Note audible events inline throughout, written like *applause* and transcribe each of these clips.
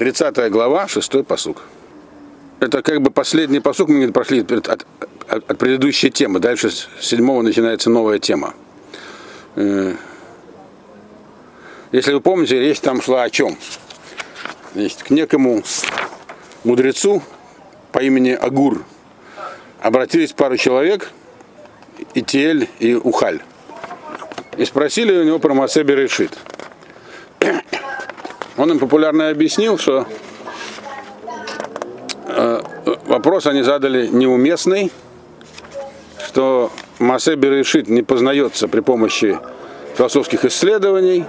30 глава, 6 посук. Это как бы последний посук, мы не прошли от, от, от предыдущей темы. Дальше с седьмого начинается новая тема. Э, если вы помните, речь там шла о чем? Значит, к некому мудрецу по имени Агур обратились пару человек, Итиэль и Ухаль, и спросили у него про Масеби решит. Он им популярно объяснил, что э, вопрос они задали неуместный, что Масеби решит не познается при помощи философских исследований,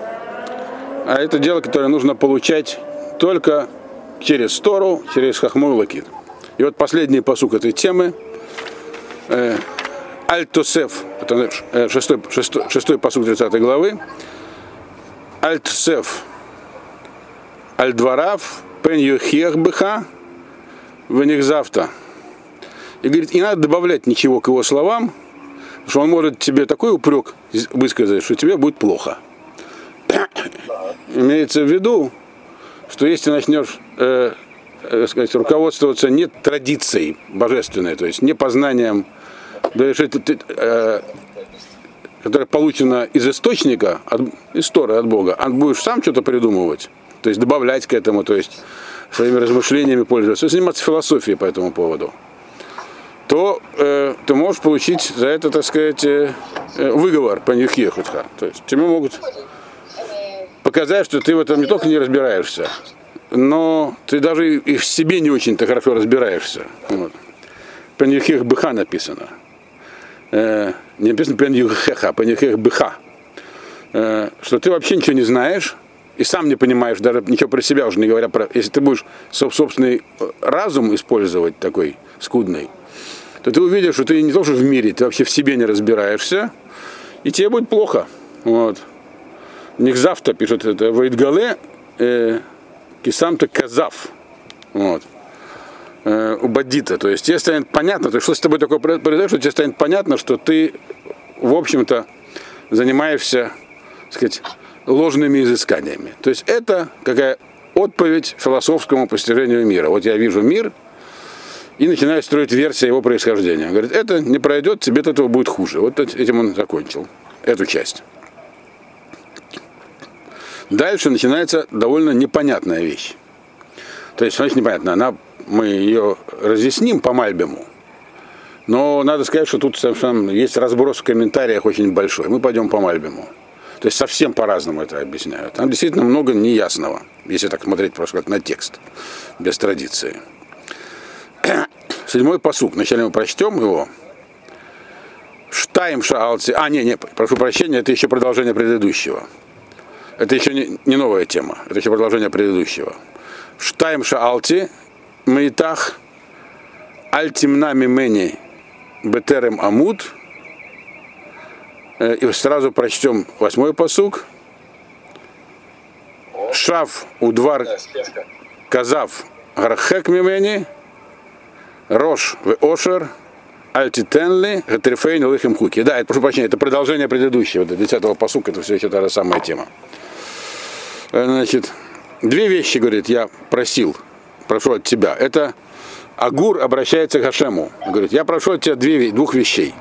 а это дело, которое нужно получать только через Тору, через Хахму и. И вот последний посук этой темы. Э, Альтосеф, это э, шестой, шестой, шестой посук 30 главы. Альтсеф, Альдварав, Пен Юхех Быха, в них завтра. И говорит, не надо добавлять ничего к его словам, что он может тебе такой упрек высказать, что тебе будет плохо. Имеется в виду, что если начнешь э, э, сказать, руководствоваться не традицией божественной, то есть не познанием, э, которое получено из источника, от, из Торы, от Бога, а будешь сам что-то придумывать, то есть добавлять к этому, то есть своими размышлениями пользоваться, заниматься философией по этому поводу, то э, ты можешь получить за это, так сказать, э, э выговор по них ехутха. То есть тебе могут показать, что ты в этом не только не разбираешься, но ты даже и в себе не очень-то хорошо разбираешься. Вот. Пенюхех быха написано. Э, не написано пенюхеха, а пенюхех быха. Э, что ты вообще ничего не знаешь, и сам не понимаешь, даже ничего про себя уже не говоря про... Если ты будешь собственный разум использовать такой скудный, то ты увидишь, что ты не то, что в мире, ты вообще в себе не разбираешься, и тебе будет плохо. Вот. Нихзавта пишет это Ваидгале э, Кисамта Казав. Вот. Э, у бандита. То есть тебе станет понятно, то есть, что с тобой такое произойдет, что тебе станет понятно, что ты, в общем-то, занимаешься, так сказать, ложными изысканиями. То есть это какая отповедь философскому постижению мира. Вот я вижу мир и начинаю строить версию его происхождения. Говорит, это не пройдет, тебе от этого будет хуже. Вот этим он закончил эту часть. Дальше начинается довольно непонятная вещь. То есть, значит, непонятно, она, мы ее разъясним по Мальбему, но надо сказать, что тут есть разброс в комментариях очень большой. Мы пойдем по Мальбему. То есть совсем по-разному это объясняют. Там действительно много неясного, если так смотреть просто как на текст, без традиции. Седьмой посук. Вначале мы прочтем его. Штайм шаалци. А, не, не, прошу прощения, это еще продолжение предыдущего. Это еще не, не новая тема, это еще продолжение предыдущего. Штайм шаалти, мейтах, альтимна мимени, бетерем амут. Э, и сразу прочтем восьмой посук. Шав удвар казав гархек мимени, рош в ошер, альтитенли, гатрифейн лыхим хуки. Да, это, прошу прощения, это продолжение предыдущего, до 10 посука, это все еще та же самая тема. Э, значит, две вещи, говорит, я просил, прошу от тебя. Это Агур обращается к Хашему. Говорит, я прошу от тебя две, двух вещей,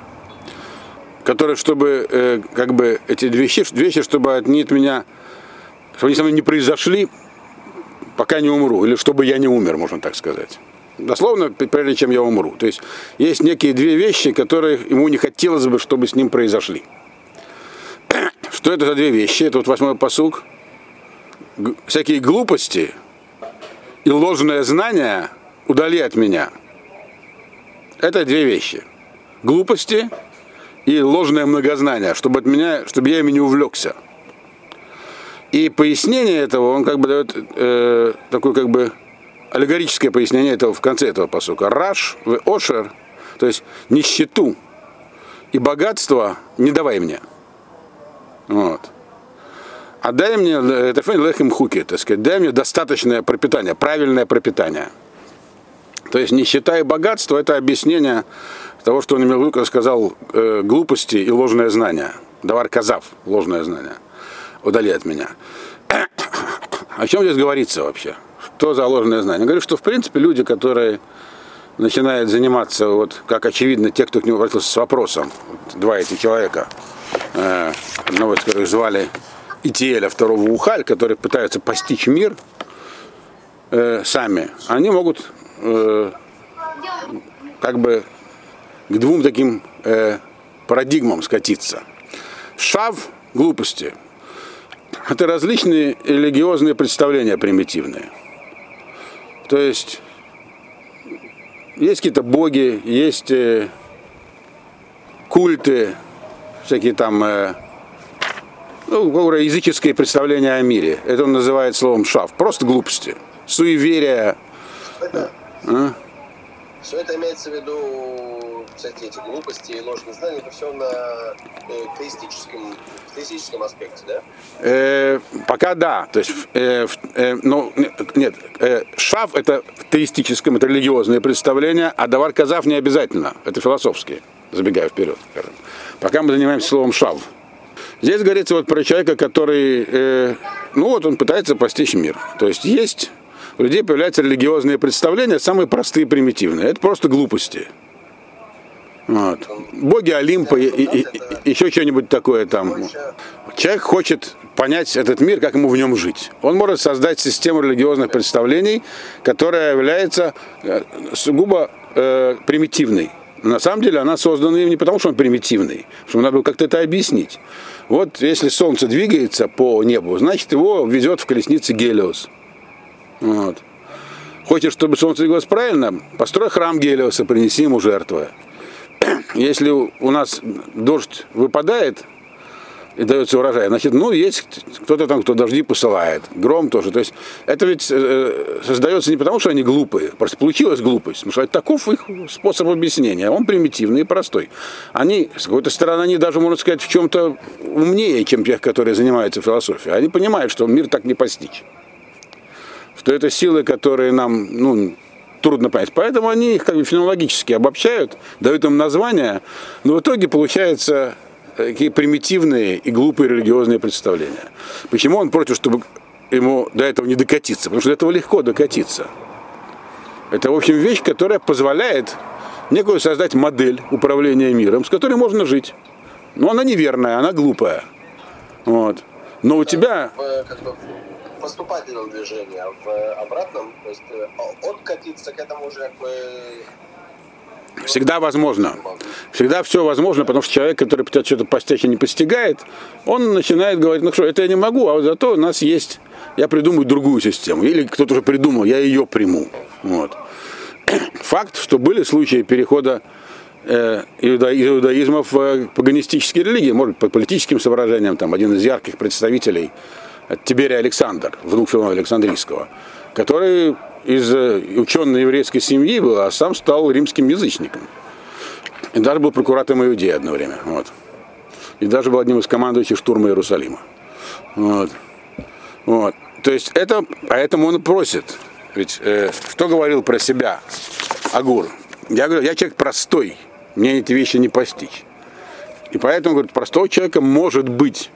которые, чтобы, э, как бы, эти две вещи, вещи, чтобы они от меня, чтобы они со мной не произошли, пока не умру, или чтобы я не умер, можно так сказать. Дословно, прежде чем я умру. То есть есть некие две вещи, которые ему не хотелось бы, чтобы с ним произошли. *clears throat* Что это за две вещи? Это вот восьмой посуг всякие глупости и ложное знание удали от меня. Это две вещи. Глупости и ложное многознание, чтобы от меня, чтобы я ими не увлекся. И пояснение этого, он как бы дает э, такое как бы аллегорическое пояснение этого в конце этого посука. Раш в ошер, то есть нищету и богатство не давай мне. Вот а дай мне это лехим хуки, так сказать, дай мне достаточное пропитание, правильное пропитание. То есть нищета и богатство это объяснение того, что он имел в сказал, э, глупости и ложное знание. Давар казав, ложное знание. Удали от меня. О чем здесь говорится вообще? то заложенное знание. Я говорю, что в принципе люди, которые начинают заниматься, вот как очевидно, те, кто к нему обратился с вопросом, вот, два этих человека, э, одного из которых звали Итиэля, второго Ухаль, которые пытаются постичь мир э, сами, они могут э, как бы к двум таким э, парадигмам скатиться. Шав – глупости. Это различные религиозные представления примитивные. То есть есть какие-то боги, есть э, культы, всякие там э, ну, языческие представления о мире. Это он называет словом шав. Просто глупости. Суеверия. А? Все это имеется в виду, всякие эти глупости и ложные знания, это все на э, теистическом, теистическом аспекте, да? Э, пока да. То есть, э, э, ну, нет, э, шав это в теистическом, это религиозное представление, а давар казав не обязательно. Это философские, забегая вперед. Скажем. Пока мы занимаемся словом шав. Здесь говорится вот про человека, который, э, ну вот он пытается постичь мир. То есть есть у людей появляются религиозные представления, самые простые примитивные. Это просто глупости. Вот. Боги Олимпа и, и, и, еще что-нибудь такое там. Человек хочет понять этот мир, как ему в нем жить. Он может создать систему религиозных представлений, которая является э, сугубо э, примитивной. на самом деле она создана не потому, что он примитивный, что надо было как-то это объяснить. Вот если Солнце двигается по небу, значит его везет в колеснице Гелиос. Вот. Хочешь, чтобы солнце двигалось правильно, построй храм Гелиоса, принеси ему жертвы. *clears throat* Если у нас дождь выпадает и дается урожай, значит, ну, есть кто-то там, кто дожди посылает, гром тоже. То есть это ведь э, создается не потому, что они глупые, просто получилась глупость, потому что таков их способ объяснения, он примитивный и простой. Они, с какой-то стороны, они даже, можно сказать, в чем-то умнее, чем тех, которые занимаются философией. Они понимают, что мир так не постичь что это силы, которые нам ну, трудно понять. Поэтому они их как бы фенологически обобщают, дают им названия, но в итоге получаются такие примитивные и глупые религиозные представления. Почему он против, чтобы ему до этого не докатиться? Потому что до этого легко докатиться. Это, в общем, вещь, которая позволяет некую создать модель управления миром, с которой можно жить. Но она неверная, она глупая. Вот. Но у тебя поступательном движении, а в обратном, то есть э, откатиться к этому уже как бы Всегда возможно. Всегда все возможно, потому что человек, который пытается что-то постичь и не постигает, он начинает говорить, ну что, это я не могу, а вот зато у нас есть, я придумаю другую систему. Или кто-то уже придумал, я ее приму. Вот. *clears throat* Факт, что были случаи перехода э, иудаизма в э, паганистические религии, может, по политическим соображениям, там один из ярких представителей Тиберий Александр, внук Филона Александрийского, который из э, ученой еврейской семьи был, а сам стал римским язычником. И даже был прокуратором Иудеи одно время. Вот. И даже был одним из командующих штурма Иерусалима. Вот. Вот. То есть это, поэтому он просит. Ведь э, что говорил про себя Агур? Я говорю, я человек простой, мне эти вещи не постичь. И поэтому, говорит, простого человека может быть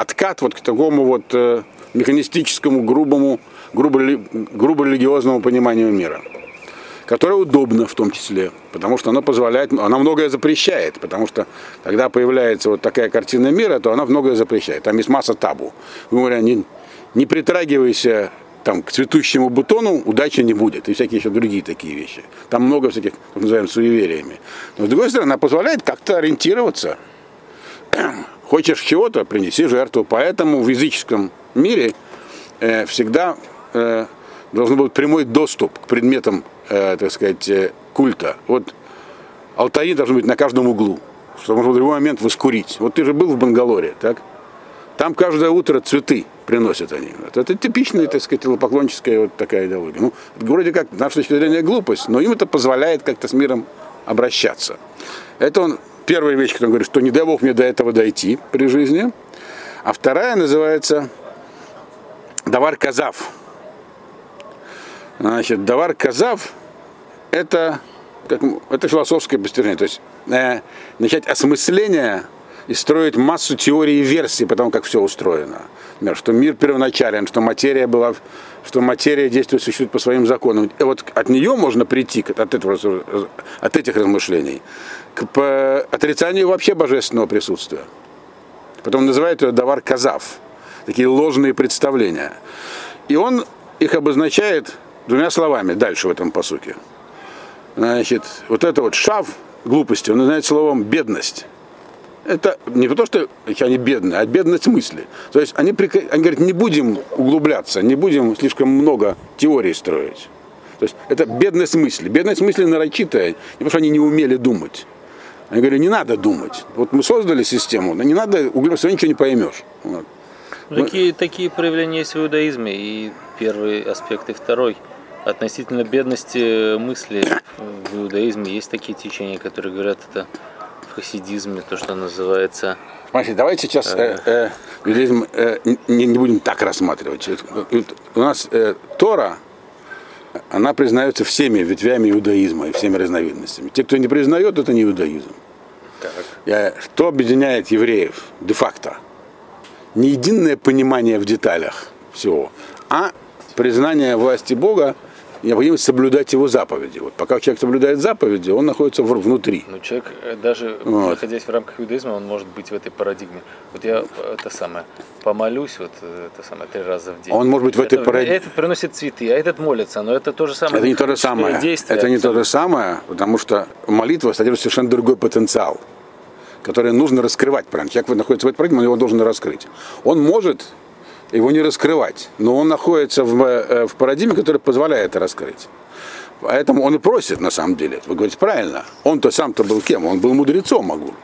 откат вот к такому вот э, механистическому, грубому, грубо, грубо религиозному пониманию мира, которое удобно в том числе, потому что оно позволяет, она многое запрещает, потому что когда появляется вот такая картина мира, то она многое запрещает. Там есть масса табу. Говоря, не, не притрагивайся там, к цветущему бутону, удачи не будет, и всякие еще другие такие вещи. Там много всяких, так называемых, суевериями. Но, с другой стороны, она позволяет как-то ориентироваться Хочешь чего-то, принеси жертву. Поэтому в языческом мире э, всегда э, должен быть прямой доступ к предметам, э, так сказать, э, культа. Вот алтари должны быть на каждом углу, чтобы можно в любой момент воскурить. Вот ты же был в Бангалоре, так? Там каждое утро цветы приносят они. Это, типичная, так сказать, поклонческая вот такая идеология. Ну, вроде как, наша точка зрения, глупость, но им это позволяет как-то с миром обращаться. Это он первая вещь, которую он говорит, что не дай Бог мне до этого дойти при жизни. А вторая называется Давар Казав. Значит, Давар Казав это, как, это философское постижение. То есть э, начать осмысление и строить массу теорий и версий по тому, как все устроено. Что мир первоначален, что материя была, что материя действует, существует по своим законам. И вот от нее можно прийти, от, этого, от этих размышлений, к отрицанию вообще божественного присутствия. Потом называют ее давар казав, такие ложные представления. И он их обозначает двумя словами дальше в этом посуке. Значит, вот это вот шав глупости, он называет словом бедность. Это не то, что они бедные, а бедность мысли. То есть они, они говорят, не будем углубляться, не будем слишком много теорий строить. То есть это бедность мысли. Бедность мысли нарочитая, не потому что они не умели думать. Они говорили, не надо думать. Вот мы создали систему, но не надо углубляться, ничего не поймешь. Вот. Такие, такие проявления есть в иудаизме, и первый аспект, и второй. Относительно бедности мысли в иудаизме есть такие течения, которые говорят, это в хасидизме, то, что называется... Смотрите, давайте сейчас э, э, иудаизм э, не, не будем так рассматривать. У нас э, Тора, она признается всеми ветвями иудаизма и всеми разновидностями. Те, кто не признает, это не иудаизм. Я, что объединяет евреев де-факто? Не единое понимание в деталях всего, а признание власти Бога необходимость соблюдать его заповеди. Вот пока человек соблюдает заповеди, он находится внутри. Но человек, э, даже вот. находясь в рамках иудаизма, он может быть в этой парадигме. Вот я это самое помолюсь, вот э, это самое три раза в день. Он может быть в этой парадигме. Этот приносит цветы, а этот молится, но это то же самое. Это не то же самое. Действие, это не то же самое, потому что молитва содержит совершенно другой потенциал который нужно раскрывать. Правильно? Человек находится в этой парадигме, он его должен раскрыть. Он может его не раскрывать. Но он находится в, э, в парадигме, которая позволяет это раскрыть. Поэтому он и просит, на самом деле. Вы говорите правильно. Он-то сам-то был кем? Он был мудрецом могу.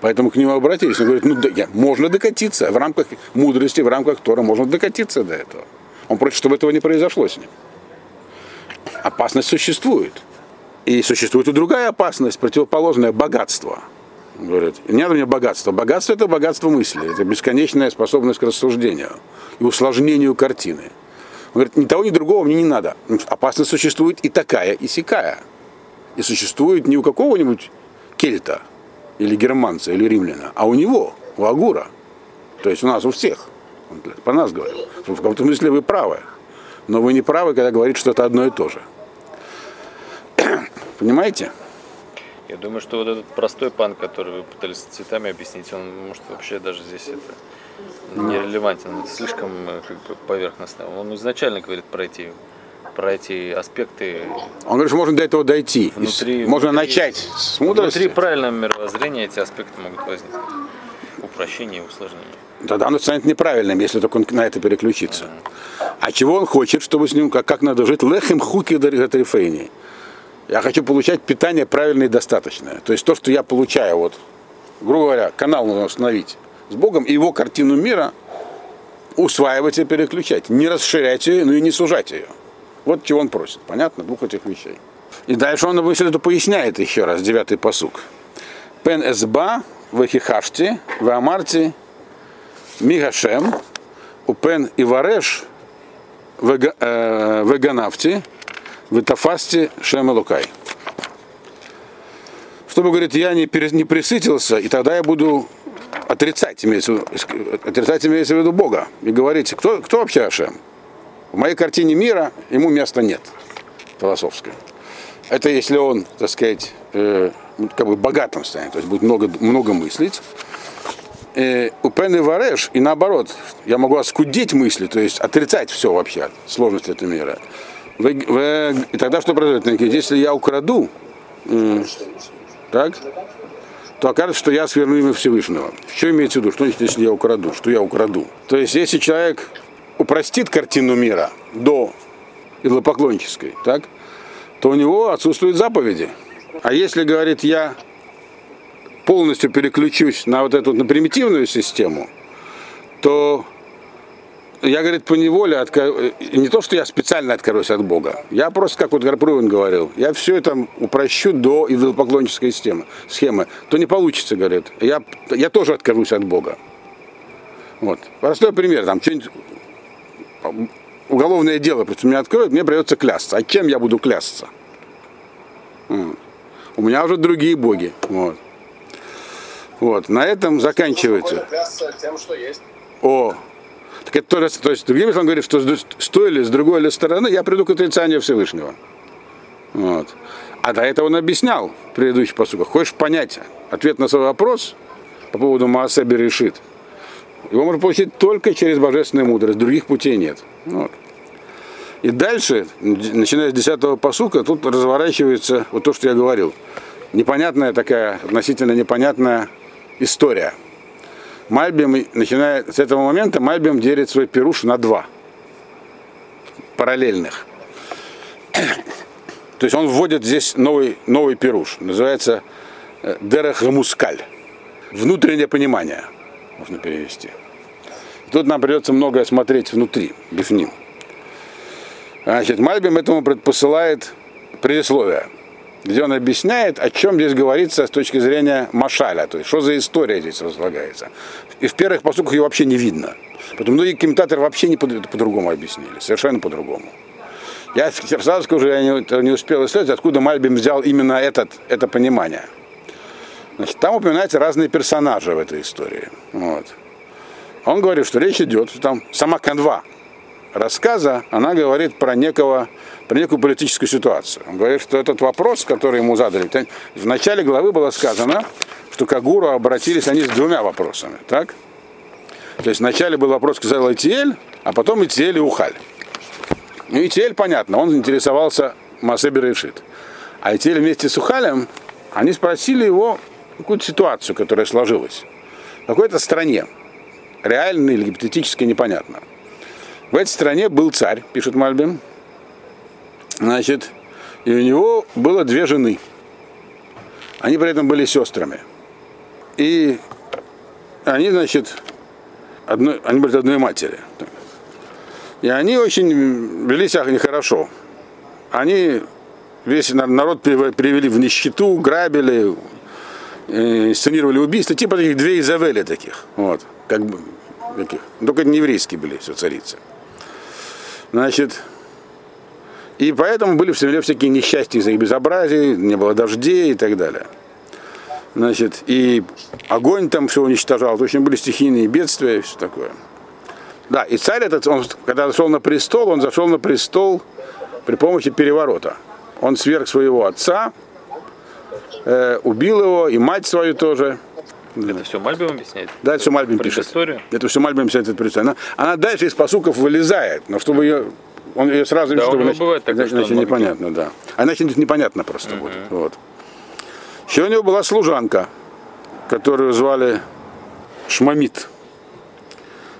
Поэтому к нему обратились. Он говорит, ну да, можно докатиться в рамках мудрости, в рамках Тора можно докатиться до этого. Он просит, чтобы этого не произошло с ним. Опасность существует. И существует и другая опасность, противоположное богатство. Говорит, не надо мне богатство. Богатство это богатство мысли, это бесконечная способность к рассуждению и усложнению картины. Он говорит, ни того, ни другого мне не надо. Опасность существует и такая, и сякая. И существует не у какого-нибудь кельта, или германца, или римляна, а у него, у Агура. То есть у нас у всех. Он по нас говорил. В каком-то смысле вы правы. Но вы не правы, когда говорите, что это одно и то же. *clears throat* Понимаете? Я думаю, что вот этот простой пан, который вы пытались цветами объяснить, он может вообще даже здесь это нерелевантен, это слишком э, как бы, поверхностно. Он изначально говорит про эти, про эти аспекты. Он говорит, что можно до этого дойти. Внутри, можно внутри, начать с мудрости. Внутри правильного мировоззрения эти аспекты могут возникнуть. Упрощение и усложнение. Тогда оно станет неправильным, если только он на это переключится. Mm-hmm. А чего он хочет, чтобы с ним, как, как надо жить? Лехем хуки дарифейни. Я хочу получать питание правильное и достаточное. То есть то, что я получаю, вот, грубо говоря, канал нужно установить с Богом и его картину мира усваивать и переключать. Не расширять ее, но и не сужать ее. Вот чего он просит. Понятно? Двух этих вещей. И дальше он мысль эту поясняет еще раз, девятый посук. Пен эсба вехихашти веамарти мигашем упен ивареш веганавти Витафасти Шемалукай. Чтобы, говорит, я не, перес, не присытился, и тогда я буду отрицать, имеется, отрицать имеется в виду Бога. И говорить, кто, кто вообще Ашем? В моей картине мира ему места нет, философское. Это если он, так сказать, э, как бы богатым станет, то есть будет много, много мыслить. Э, у Пен Вареш, и наоборот, я могу оскудеть мысли, то есть отрицать все вообще, сложность этого мира. Вы, вы, и тогда что произойдет? Если я украду, так, то окажется, что я сверну имя Всевышнего. Что имеется в виду? Что значит, если я украду? Что я украду? То есть, если человек упростит картину мира до идолопоклонческой, так, то у него отсутствуют заповеди. А если, говорит, я полностью переключусь на вот эту на примитивную систему, то я, говорит, по неволе, отка... не то, что я специально откажусь от Бога, я просто, как вот Гарпрувин говорил, я все это упрощу до идолопоклоннической системы, схемы, то не получится, говорит, я, я тоже откажусь от Бога. Вот. Простой пример, там что-нибудь уголовное дело просто меня откроют, мне придется клясться. А чем я буду клясться? У меня уже другие боги. Вот. Вот. На этом заканчивается. Тем, что есть. О, Так это тоже, то есть, другими словами, говорит, что с той или с другой или стороны я приду к отрицанию Всевышнего. Вот. А до этого он объяснял в предыдущих посуках. Хочешь понять ответ на свой вопрос по поводу Маасеби решит, его можно получить только через божественную мудрость, других путей нет. Вот. И дальше, начиная с 10 посука, тут разворачивается вот то, что я говорил. Непонятная такая, относительно непонятная история. Мальбим, начиная с этого момента, Мальбим делит свой пируш на два параллельных. *coughs* То есть он вводит здесь новый, новый пируш. Называется э, Дерех Мускаль. Внутреннее понимание, можно перевести. Тут нам придется многое смотреть внутри, бифним. Значит, Мальбим этому предпосылает предисловие, где он объясняет, о чем здесь говорится с точки зрения Машаля, то есть что за история здесь разлагается. И в первых посуках ее вообще не видно. Поэтому многие комментаторы вообще не по- по-другому объяснили, совершенно по-другому. Я сразу скажу, я не, не успел исследовать, откуда Мальбим взял именно этот, это понимание. Значит, там упоминаются разные персонажи в этой истории. Вот. Он говорит, что речь идет, что там сама канва рассказа, она говорит про некого, про некую политическую ситуацию. Он говорит, что этот вопрос, который ему задали, в начале главы было сказано, что к Агуру обратились они с двумя вопросами, так? То есть вначале был вопрос, сказал Итиэль, а потом Итиэль и Ухаль. Ну, Итиэль, понятно, он интересовался Масебер решит. А Итиэль вместе с Ухалем, они спросили его какую-то ситуацию, которая сложилась. В какой-то стране, реально или гипотетически непонятно. В этой стране был царь, пишет Мальбим. Значит, и у него было две жены. Они при этом были сестрами. И они, значит, одной, они были одной матери. И они очень вели себя нехорошо. Они весь на- народ привели в нищету, грабили, э, сценировали убийства, типа таких две Изавели таких. Вот, как бы таких. Только не еврейские были все царицы. Значит, и поэтому были в земле всякие несчастья из-за их безобразий, не было дождей и так далее. Значит, и огонь там все уничтожал, то есть были стихийные бедствия и все такое. Да, и царь этот, он, когда зашел на престол, он зашел на престол при помощи переворота. Он сверг своего отца, э, убил его, и мать свою тоже. Это все Мальбим объясняет? Да, это все Мальбим пишет. Предысторию? Это все Мальбим все это представляет. Она, она дальше из посуков вылезает, но чтобы ее, он ее сразу Да, чтобы иначе- бывает такое, иначе, иначе непонятно, да. А иначе непонятно просто будет. Вот. Еще у него была служанка, которую звали Шмамит.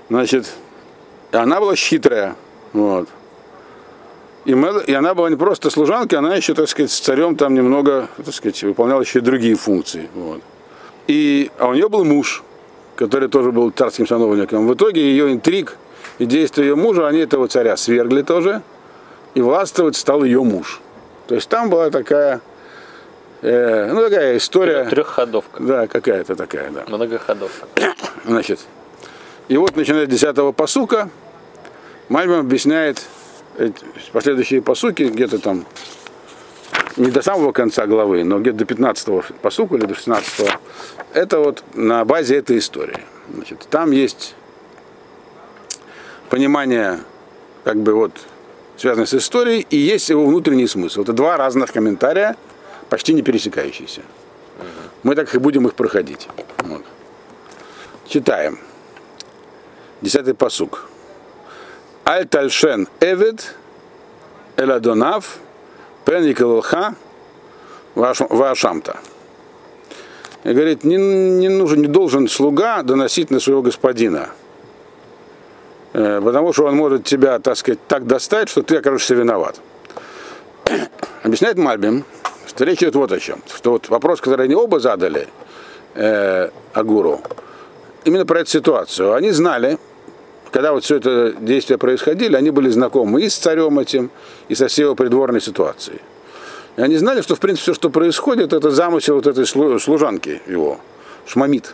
Значит, она была хитрая. Вот. И, мы- и она была не просто служанкой, она еще, так сказать, с царем там немного, так сказать, выполняла еще и другие функции. Вот. И, а у нее был муж, который тоже был царским сановником. В итоге ее интриг и действия ее мужа, они этого царя свергли тоже, и властвовать стал ее муж. То есть там была такая, э, ну такая история, Трехходовка. да, какая-то такая, да. Многоходовка. *coughs* Значит, и вот начиная с 10 посука, Мальбим объясняет эти последующие посуки, где-то там, не до самого конца главы, но где-то до 15 посука или до 16 это вот на базе этой истории. Значит, там есть понимание, как бы вот, связанное с историей, и есть его внутренний смысл. Это два разных комментария, почти не пересекающиеся. Мы так и будем их проходить. Вот. Читаем. Десятый посук. Аль тальшен эвед эладонав пен якалха вашамта. И говорит, не, не нужен, не должен слуга доносить на своего господина. Э, Потому что он может тебя, так сказать, так достать, что ты окажешься виноват. *coughs* Объясняет Мальбим, что речь идет вот о чем. Что вот вопрос, который они оба задали э, Агуру, именно про эту ситуацию. Они знали, когда вот все это действие происходили, они были знакомы и с царем этим, и со всей его придворной ситуацией. И они знали, что в принципе все, что происходит, это замысел вот этой слу- служанки его, Шмамит,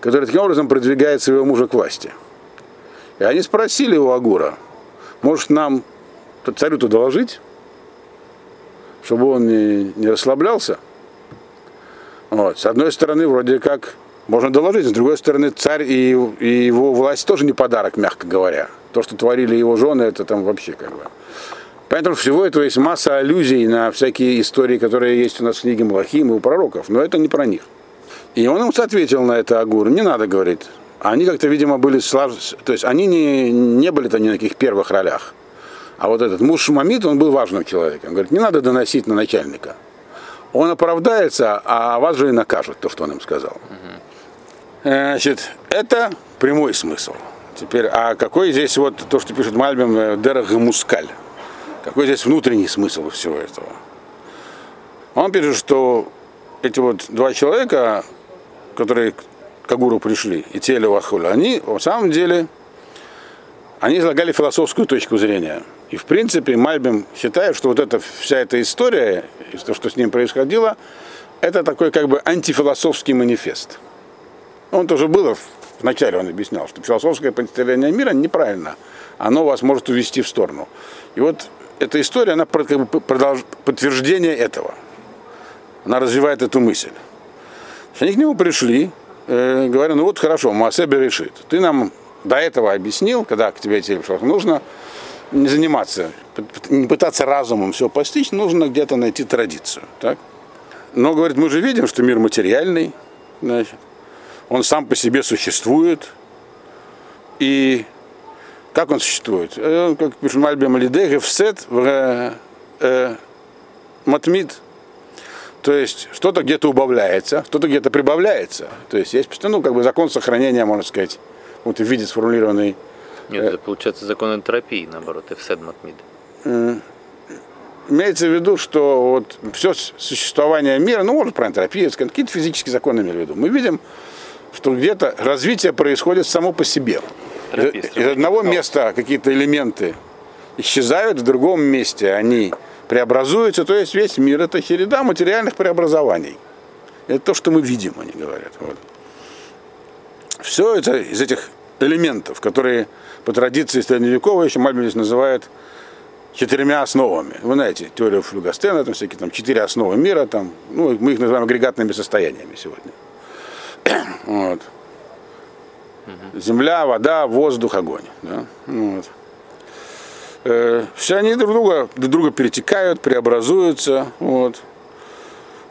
которая таким образом продвигает своего мужа к власти. И они спросили у Агура, может нам царю-то доложить, чтобы он не, не расслаблялся? Вот. С одной стороны, вроде как можно доложить. С другой стороны, царь и, и его власть тоже не подарок, мягко говоря. То, что творили его жены, это там вообще как бы. Поэтому всего этого есть масса аллюзий на всякие истории, которые есть у нас в книге Малахим и у пророков, но это не про них. И он ему ответил на это Агур, не надо говорить. Они как-то, видимо, были слав... то есть они не, не были там ни на каких первых ролях. А вот этот муж Шумамид, он был важным человеком. Он говорит, не надо доносить на начальника. Он оправдается, а вас же и накажут, то, что он им сказал. Значит, это прямой смысл. Теперь, а какой здесь вот то, что пишет Мальбим, э, Дерах Мускаль? Какой здесь внутренний смысл всего этого? Он пишет, что эти вот два человека, которые к Агуру пришли, и Теле Вахуля, они в самом деле, они излагали философскую точку зрения. И в принципе Мальбим считает, что вот эта вся эта история, и то, что с ним происходило, это такой как бы антифилософский манифест. Он тоже было вначале, он объяснял, что философское представление мира неправильно. Оно вас может увести в сторону. И вот эта история, она как бы продолж... подтверждение этого. Она развивает эту мысль. Они к нему пришли, э, говоря, ну вот хорошо, Маасебе решит. Ты нам до этого объяснил, когда к тебе эти пришел, нужно не заниматься, не пытаться разумом все постичь, нужно где-то найти традицию. Так? Но, говорит, мы же видим, что мир материальный, значит, он сам по себе существует. И как он существует? Э, как пишет Мальбим Алидех, Евсет в э, Матмид. То есть что-то где-то убавляется, что-то где-то прибавляется. То есть есть ну, как бы закон сохранения, можно сказать, вот в виде сформулированный. Нет, это получается закон энтропии, наоборот, Евсет Матмид. Имеется в виду, что вот все существование мира, ну, может, про энтропию, какие-то физические законы имели в виду. Мы видим, что где-то развитие происходит само по себе. Из, из одного места какие-то элементы исчезают, в другом месте они преобразуются, то есть весь мир это череда материальных преобразований. Это то, что мы видим, они говорят. Вот. Все это из этих элементов, которые по традиции средневековой еще Мальбин называют четырьмя основами. Вы знаете, теорию Флюгастена, там всякие там четыре основы мира, там, ну, мы их называем агрегатными состояниями сегодня. *coughs* вот. Земля, вода, воздух, огонь. Да? Вот. Э, все они друг друга, друг друга перетекают, преобразуются. Вот.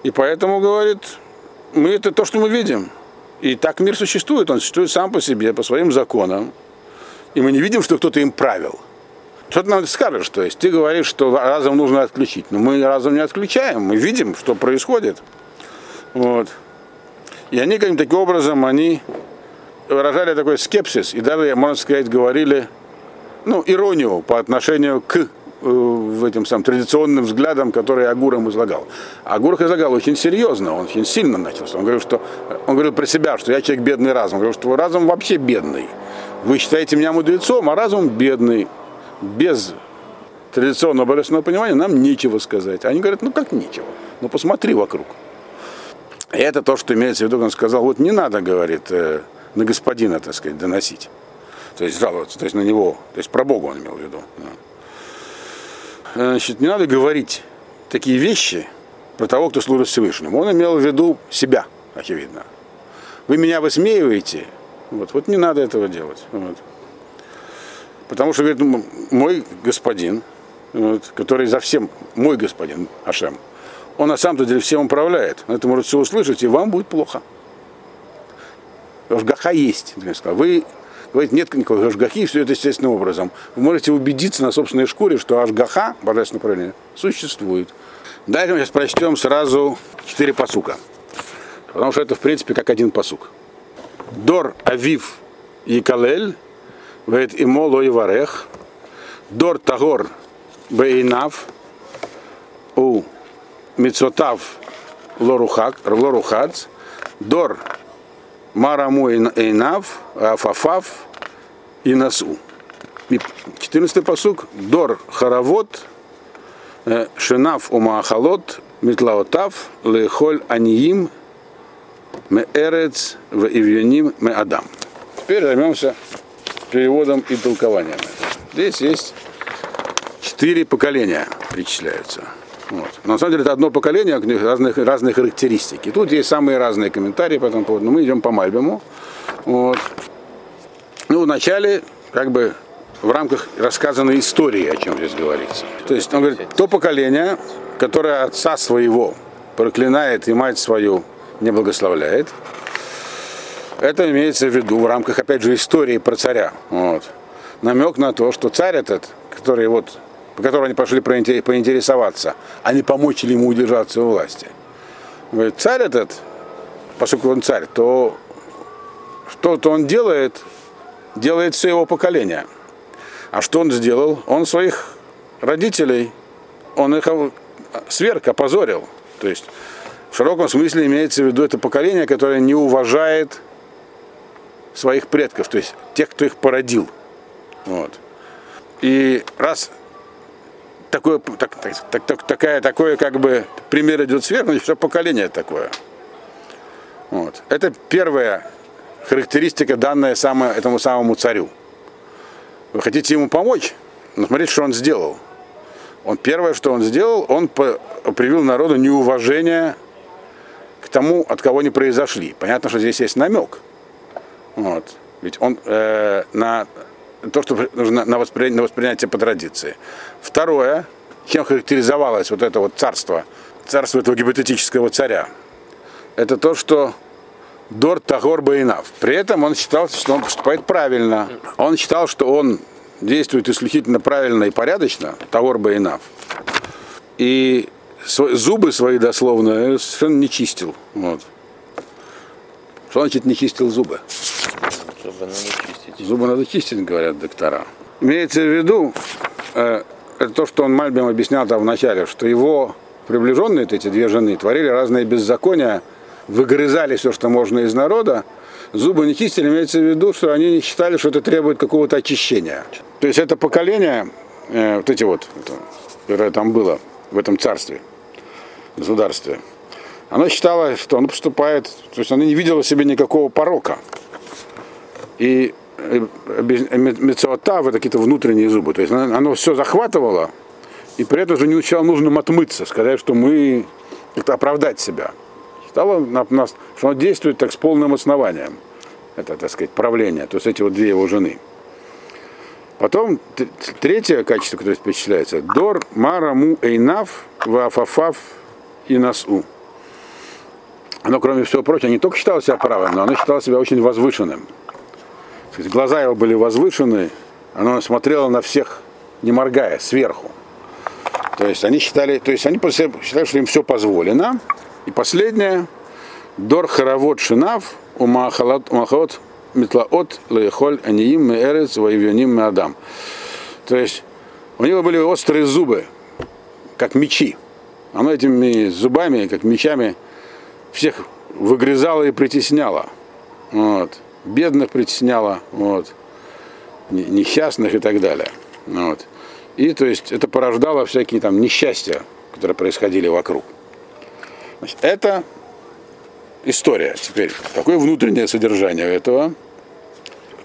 И поэтому, говорит, мы это то, что мы видим. И так мир существует, он существует сам по себе, по своим законам. И мы не видим, что кто-то им правил. Что ты нам скажешь, то есть ты говоришь, что разум нужно отключить. Но мы разум не отключаем, мы видим, что происходит. Вот. И они каким таким образом, они выражали такой скепсис, и даже, можно сказать, говорили, ну, иронию по отношению к э, этим самым традиционным взглядам, которые Агур излагал. Агур их излагал очень серьезно, он очень сильно начался. Он говорил, что, он говорил про себя, что я человек бедный разум. Он говорил, что разум вообще бедный. Вы считаете меня мудрецом, а разум бедный. Без традиционного божественного понимания нам нечего сказать. Они говорят, ну как нечего? Ну посмотри вокруг. И это то, что имеется в виду, он сказал, вот не надо, говорит, э, на господина, так сказать, доносить. То есть жаловаться, то есть на него, то есть про Бога он имел в виду. Значит, не надо говорить такие вещи про того, кто служит Всевышнему. Он имел в виду себя, очевидно. Вы меня высмеиваете, вот, вот не надо этого делать. Вот. Потому что, говорит, мой господин, вот, который за всем, мой господин Ашем, он на самом деле всем управляет. Он это может все услышать, и вам будет плохо. Ашгаха есть. Вы говорите, нет никакой Ашгахи, все это естественным образом. Вы можете убедиться на собственной шкуре, что Ашгаха, божественное управление, существует. Дальше мы сейчас прочтем сразу четыре посука. Потому что это, в принципе, как один посук. Дор Авив Якалель, Вет Имо и Варех, Дор Тагор Бейнав, У Мицотав Лорухац, Дор Мараму Эйнав, Афафав и Насу. 14 посук. Дор Харавот, Шенав Умаахалот, Митлаотав, Лехоль Аниим, Меэрец, в Ивьяним, Адам. Теперь займемся переводом и толкованием. Здесь есть четыре поколения, причисляются. Вот. Но на самом деле это одно поколение, них разные, характеристики. Тут есть самые разные комментарии по этому поводу. Но мы идем по Мальбиму. Вот. Ну, вначале, как бы, в рамках рассказанной истории, о чем здесь говорится. То есть, он говорит, то поколение, которое отца своего проклинает и мать свою не благословляет, это имеется в виду в рамках, опять же, истории про царя. Вот. Намек на то, что царь этот, который вот, по которому они пошли поинтересоваться, а не помочь ли ему удержаться у власти. Говорит, царь этот, поскольку он царь, то что-то он делает, делает все его поколение. А что он сделал? Он своих родителей, он их сверг, опозорил. То есть в широком смысле имеется в виду это поколение, которое не уважает своих предков, то есть тех, кто их породил. Вот. И раз такое, так, так, так, такая, такое как бы пример идет сверху, все поколение такое. Вот. Это первая характеристика, данная самое, этому самому царю. Вы хотите ему помочь? Но смотрите, что он сделал. Он первое, что он сделал, он привил народу неуважение к тому, от кого они произошли. Понятно, что здесь есть намек. Вот. Ведь он э, на то, что нужно на восприятие, на воспринятие по традиции. Второе, чем характеризовалось вот это вот царство, царство этого гипотетического царя, это то, что Дор Тагор Баинав. При этом он считал, что он поступает правильно. Он считал, что он действует исключительно правильно и порядочно, Тагор Баинав. И зубы свои дословно совершенно не чистил. Вот. Что значит не чистил зубы? Зубы чистить. Зубы надо чистить, говорят доктора. Имеется в виду, э, то, что он Мальбим объяснял там в начале, что его приближенные, эти две жены, творили разные беззакония, выгрызали все, что можно из народа, зубы не чистили, имеется в виду, что они не считали, что это требует какого-то очищения. То есть это поколение, э, вот эти вот, это, которое там было в этом царстве, государстве, оно считало, что оно поступает, то есть оно не видело в себе никакого порока. И мецота, это какие-то внутренние зубы. То есть оно, оно все захватывало, и при этом же не учало нужно отмыться, сказать, что мы как-то оправдать себя. Считало нас, что оно действует так с полным основанием. Это, так сказать, правление. То есть эти вот две его жены. Потом третье качество, которое впечатляется. Дор мараму эйнав вафафав и насу. Оно, кроме всего прочего, не только считало себя правым, но оно считало себя очень возвышенным. Глаза его были возвышены, оно смотрело на всех, не моргая, сверху. То есть они считали, то есть они считали, что им все позволено. И последнее, Дор Харавод Шинав, Умахалот Метлаот Лаехоль Аниим Меэрец Воевионим Адам. То есть у него были острые зубы, как мечи. Оно этими зубами, как мечами, всех выгрызало и притесняло. Вот. Бедных притесняло, вот. несчастных и так далее. Вот. И то есть это порождало всякие там несчастья, которые происходили вокруг. Значит, это история. Теперь, какое внутреннее содержание этого?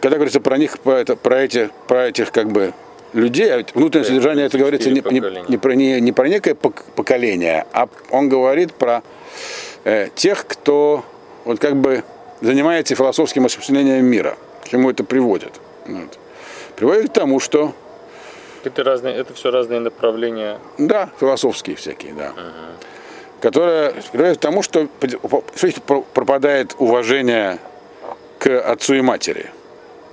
Когда говорится про них, про, это, про, эти, про этих как бы людей, а внутреннее содержание, это говорится не, не, не, про, не, не про некое поколение, а он говорит про э, тех, кто вот как бы занимается философским осуществлением мира. К чему это приводит? Вот. Приводит к тому, что это, разные, это все разные направления. Да, философские всякие, да. Угу. Которые приводят к тому, что пропадает уважение к отцу и матери.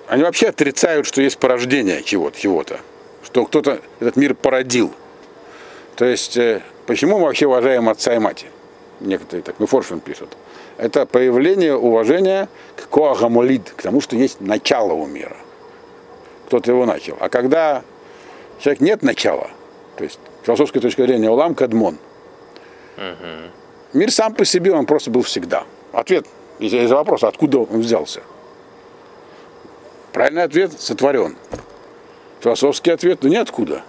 Они вообще отрицают, что есть порождение чего-то, чего-то, что кто-то этот мир породил. То есть, э, почему мы вообще уважаем отца и мать? некоторые так, ну Форшин пишет, это появление уважения к Коагамолид, к тому, что есть начало у мира. Кто-то его начал. А когда человек нет начала, то есть философской точки зрения Улам Кадмон, угу. мир сам по себе, он просто был всегда. Ответ из вопроса, откуда он взялся. Правильный ответ – сотворен. Философский ответ – ну ниоткуда.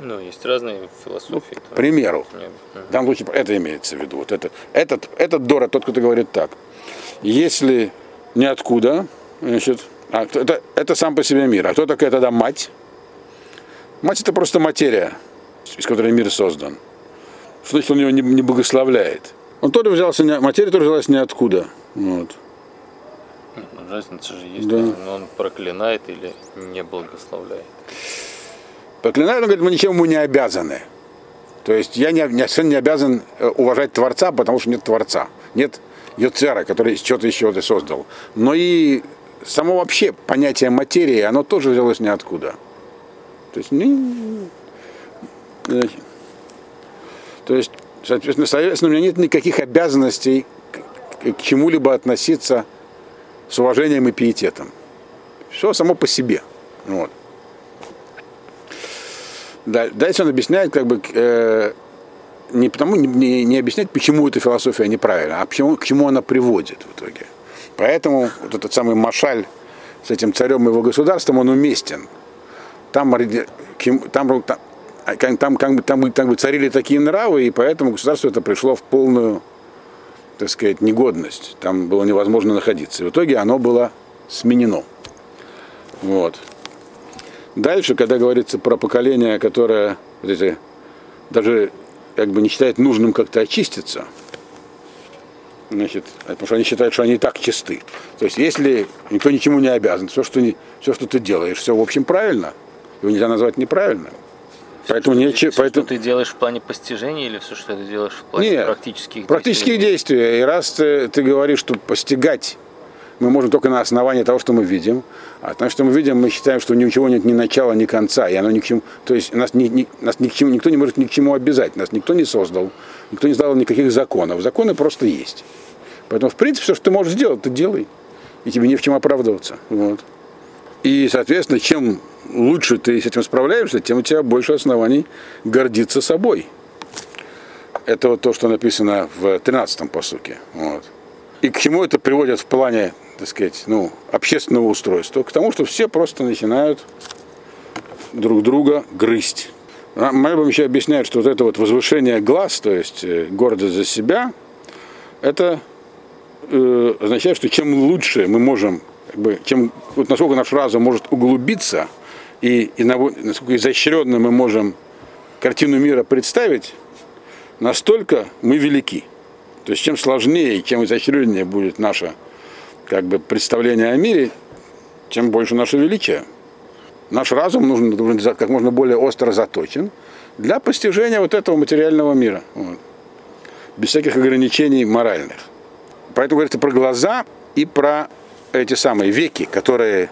Ну, есть разные философии. К примеру, в данном случае это имеется в виду. Вот это, этот, этот Дора, тот, кто говорит так. Если ниоткуда, значит, а, это, это сам по себе мир. А кто такая тогда мать? Мать это просто материя, из которой мир создан. Что значит он его не, не благословляет? Он тоже взялся, не, материя тоже взялась ниоткуда. Вот. Ну, Разница же есть. Да. Он, он проклинает или не благословляет. Проклинает, он говорит, мы ничем ему не обязаны. То есть я не, не, совершенно не обязан э, уважать Творца, потому что нет Творца. Нет Йоцера, который что-то еще это создал. Но и само вообще понятие материи, оно тоже взялось ниоткуда. То есть, не- э, то есть, соответственно, соответственно, у меня нет никаких обязанностей к, к чему-либо относиться с уважением и пиететом. Все само по себе. Вот. Да- Дальше он объясняет, как бы, э, не потому, не, не, объяснять, почему эта философия неправильна, а почему, к чему она приводит в итоге. Поэтому вот этот самый Машаль с этим царем и его государством, он уместен. Там, там, там, а, там, как там, как бы царили такие нравы, и поэтому государство это пришло в полную, так сказать, негодность. Там было невозможно находиться. И в итоге оно было сменено. Вот. Дальше, когда говорится про поколение, которое вот эти, даже как бы не считает нужным как-то очиститься, значит, потому что они считают, что они и так чисты. То есть, если никто ничему не обязан, все, что, не, все, что ты делаешь, все, в общем, правильно, его нельзя назвать неправильным. Поэтому, Что ты- нече- всё, поэтому что ты делаешь в плане постижения или все, что ты делаешь в плане Нет, практических практических действий? действий. И раз ты, ты говоришь, что постигать мы можем только на основании того, что мы видим. А то, что мы видим, мы считаем, что ничего нет ни начала, ни конца, и оно ни к чему. То есть нас, ни, ни- нас ни к чему, никто не может ни к чему обязать, нас никто не создал, никто не сделал никаких законов. Законы просто есть. Поэтому, в принципе, все, что ты можешь сделать, ты делай. И тебе не в чем оправдываться. Вот. И, соответственно, чем лучше ты с этим справляешься, тем у тебя больше оснований гордиться собой. Это вот то, что написано в 13-м посуке. Вот. И к чему это приводит в плане, так сказать, ну, общественного устройства? К тому, что все просто начинают друг друга грызть. А Мальбом еще объясняет, что вот это вот возвышение глаз, то есть э, гордость за себя, это э, означает, что чем лучше мы можем, как бы, чем, вот насколько наш разум может углубиться, и, и насколько изощренно мы можем картину мира представить, настолько мы велики. То есть чем сложнее, чем изощреннее будет наше как бы, представление о мире, тем больше наше величие. Наш разум нужен должен как можно более остро заточен для постижения вот этого материального мира. Вот. Без всяких ограничений моральных. Поэтому говорится про глаза и про эти самые веки, которые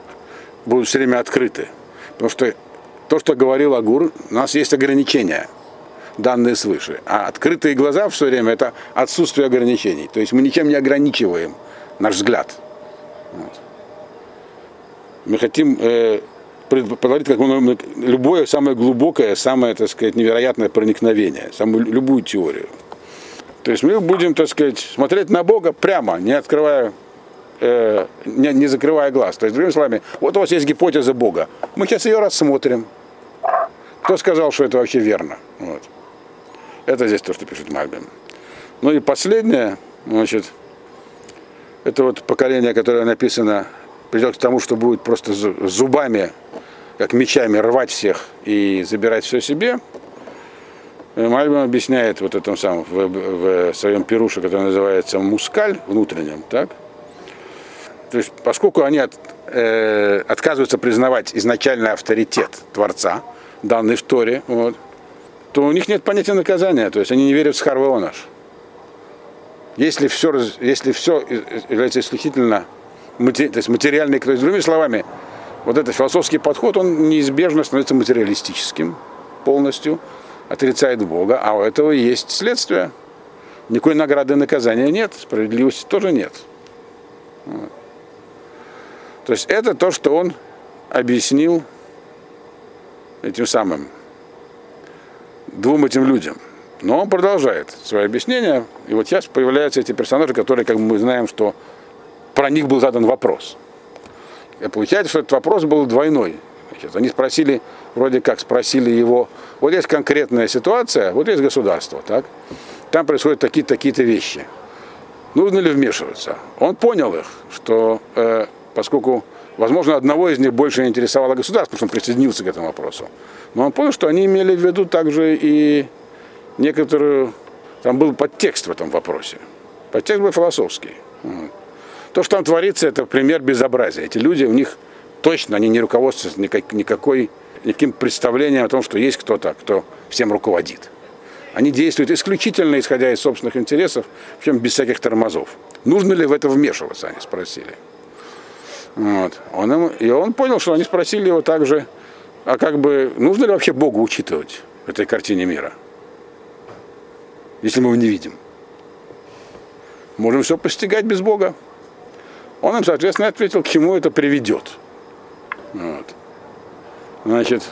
будут все время открыты. Потому что то, что говорил Агур, у нас есть ограничения, данные свыше. А открытые глаза все время это отсутствие ограничений. То есть мы ничем не ограничиваем наш взгляд. Вот. Мы хотим э, предположить как мы- любое самое глубокое, самое, так сказать, невероятное проникновение, самую любую теорию. То есть мы будем, так сказать, смотреть на Бога прямо, не открывая, э, не, не закрывая глаз. То есть, другими словами, вот у вас есть гипотеза Бога. Мы сейчас ее рассмотрим. Кто сказал, что это вообще верно? Вот. Это здесь то, что пишет Мальбин. Ну и последнее, значит, это вот поколение, которое написано, придет к тому, что будет просто зу- зубами, как мечами рвать всех и забирать все себе. Э, Мальбим объясняет вот этом самом в, в своем пируше, который называется мускаль внутреннем, так? То есть, поскольку они от- э, отказываются признавать изначальный авторитет Творца, данный в Торе, вот, то у них нет понятия наказания, то есть они не верят в Схарвеонаш. Если все, если все является исключительно мате- то есть материальной, то есть, другими словами, вот этот философский подход, он неизбежно становится материалистическим полностью, отрицает Бога, а у этого есть следствие. Никакой награды и наказания нет, справедливости тоже нет. То есть это то, что он объяснил этим самым двум этим людям. Но он продолжает свое объяснение, и вот сейчас появляются эти персонажи, которые, как мы знаем, что про них был задан вопрос. И получается, что этот вопрос был двойной. Значит, они спросили, вроде как спросили его, вот есть конкретная ситуация, вот есть государство, так? Там происходят такие-то такие вещи. Нужно ли вмешиваться? Он понял их, что э, поскольку, возможно, одного из них больше интересовало государство, потому что он присоединился к этому вопросу. Но он понял, что они имели в виду также и некоторую Там был подтекст в этом вопросе. Подтекст был философский. То, что там творится, это пример безобразия. Эти люди, у них точно, они не руководствуются никак, никакой, никаким представлением о том, что есть кто-то, кто всем руководит. Они действуют исключительно исходя из собственных интересов, причем без всяких тормозов. Нужно ли в это вмешиваться, они спросили. Вот. Он и он понял, что они спросили его также, а как бы, нужно ли вообще Богу учитывать в этой картине мира, если мы его не видим. Можем все постигать без Бога. Он им, соответственно, ответил, к чему это приведет. Вот. Значит,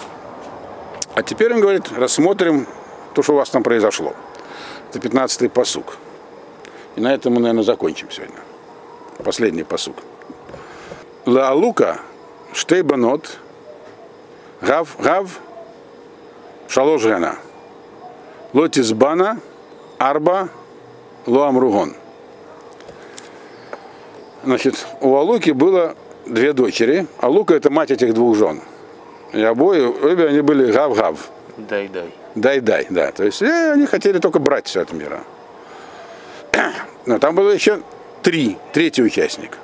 а теперь он говорит, рассмотрим то, что у вас там произошло. Это 15-й посук. И на этом мы, наверное, закончим сегодня. Последний посук. Лаалука штейбанот гав гав шалош гана. Лотизбана арба лоамругон. Значит, у Алуки было две дочери. Алука это мать этих двух жен. И обои, обе они были гав-гав. Дай-дай. Дай-дай, да. То есть э, они хотели только брать все от мира. Но там было еще три, третий участник.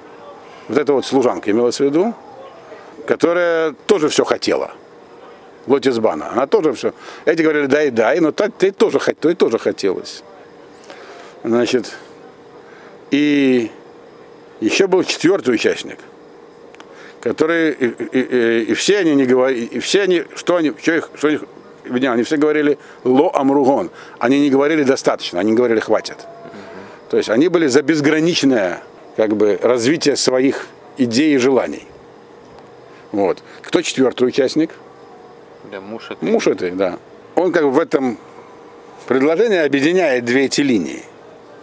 Вот эта вот служанка имелась в виду, которая тоже все хотела. Лотисбана. Она тоже все. Эти говорили дай, дай, но та, ты тоже, той тоже хотелось. Значит, и еще был четвертый участник, который, и, и, и, и все они не говорили, и все они, что они, что их, что их, они все говорили ло амругон. Они не говорили достаточно, они говорили хватит. То есть они были за безграничное как бы, развитие своих идей и желаний. Вот. Кто четвертый участник? Это. Муж этой, да. Он как бы в этом предложении объединяет две эти линии.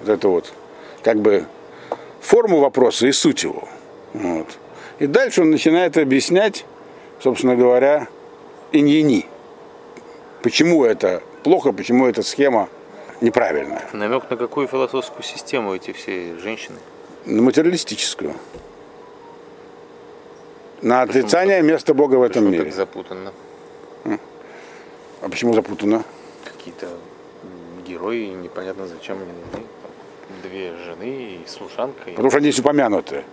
Вот это вот, как бы форму вопроса и суть его. Вот. И дальше он начинает объяснять, собственно говоря, иньяни. Почему это плохо, почему эта схема неправильная. Намек на какую философскую систему эти все женщины? На материалистическую. На отрицание места Бога в этом мире. так запутанно. А почему запутано? Какие-то герои, непонятно зачем они нужны. Две жены и служанка. и- Потому что они здесь упомянуты.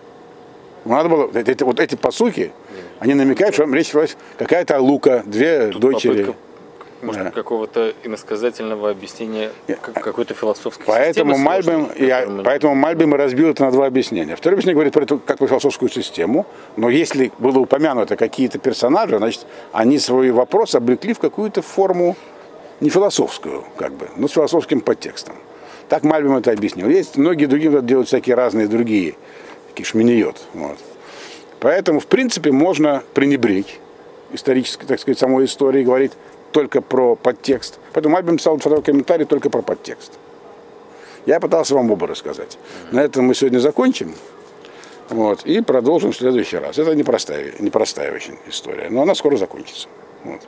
Надо было, эти- вот эти посуки, они намекают, что речь шла какая-то лука, две Тут дочери. попытка, может, Да. какого-то иносказательного объяснения какой-то философской Поэтому системы Мальбим, сложной, я, мы- поэтому Мальбим разбил это на два объяснения. Второе объяснение говорит про эту как бы философскую систему, но если было упомянуто какие-то персонажи, значит, они свой вопрос облекли в какую-то форму не философскую, как бы, но с философским подтекстом. Так Мальбим это объяснил. Есть многие другие делают всякие разные другие, такие шминиот. Вот. Поэтому, в принципе, можно пренебречь исторической, так сказать, самой истории, говорить только про подтекст. Поэтому Мальбим писал второй комментарий только про подтекст. Я пытался вам оба рассказать. На этом мы сегодня закончим. Вот, и продолжим в следующий раз. Это непростая, непростая очень история, но она скоро закончится. Вот.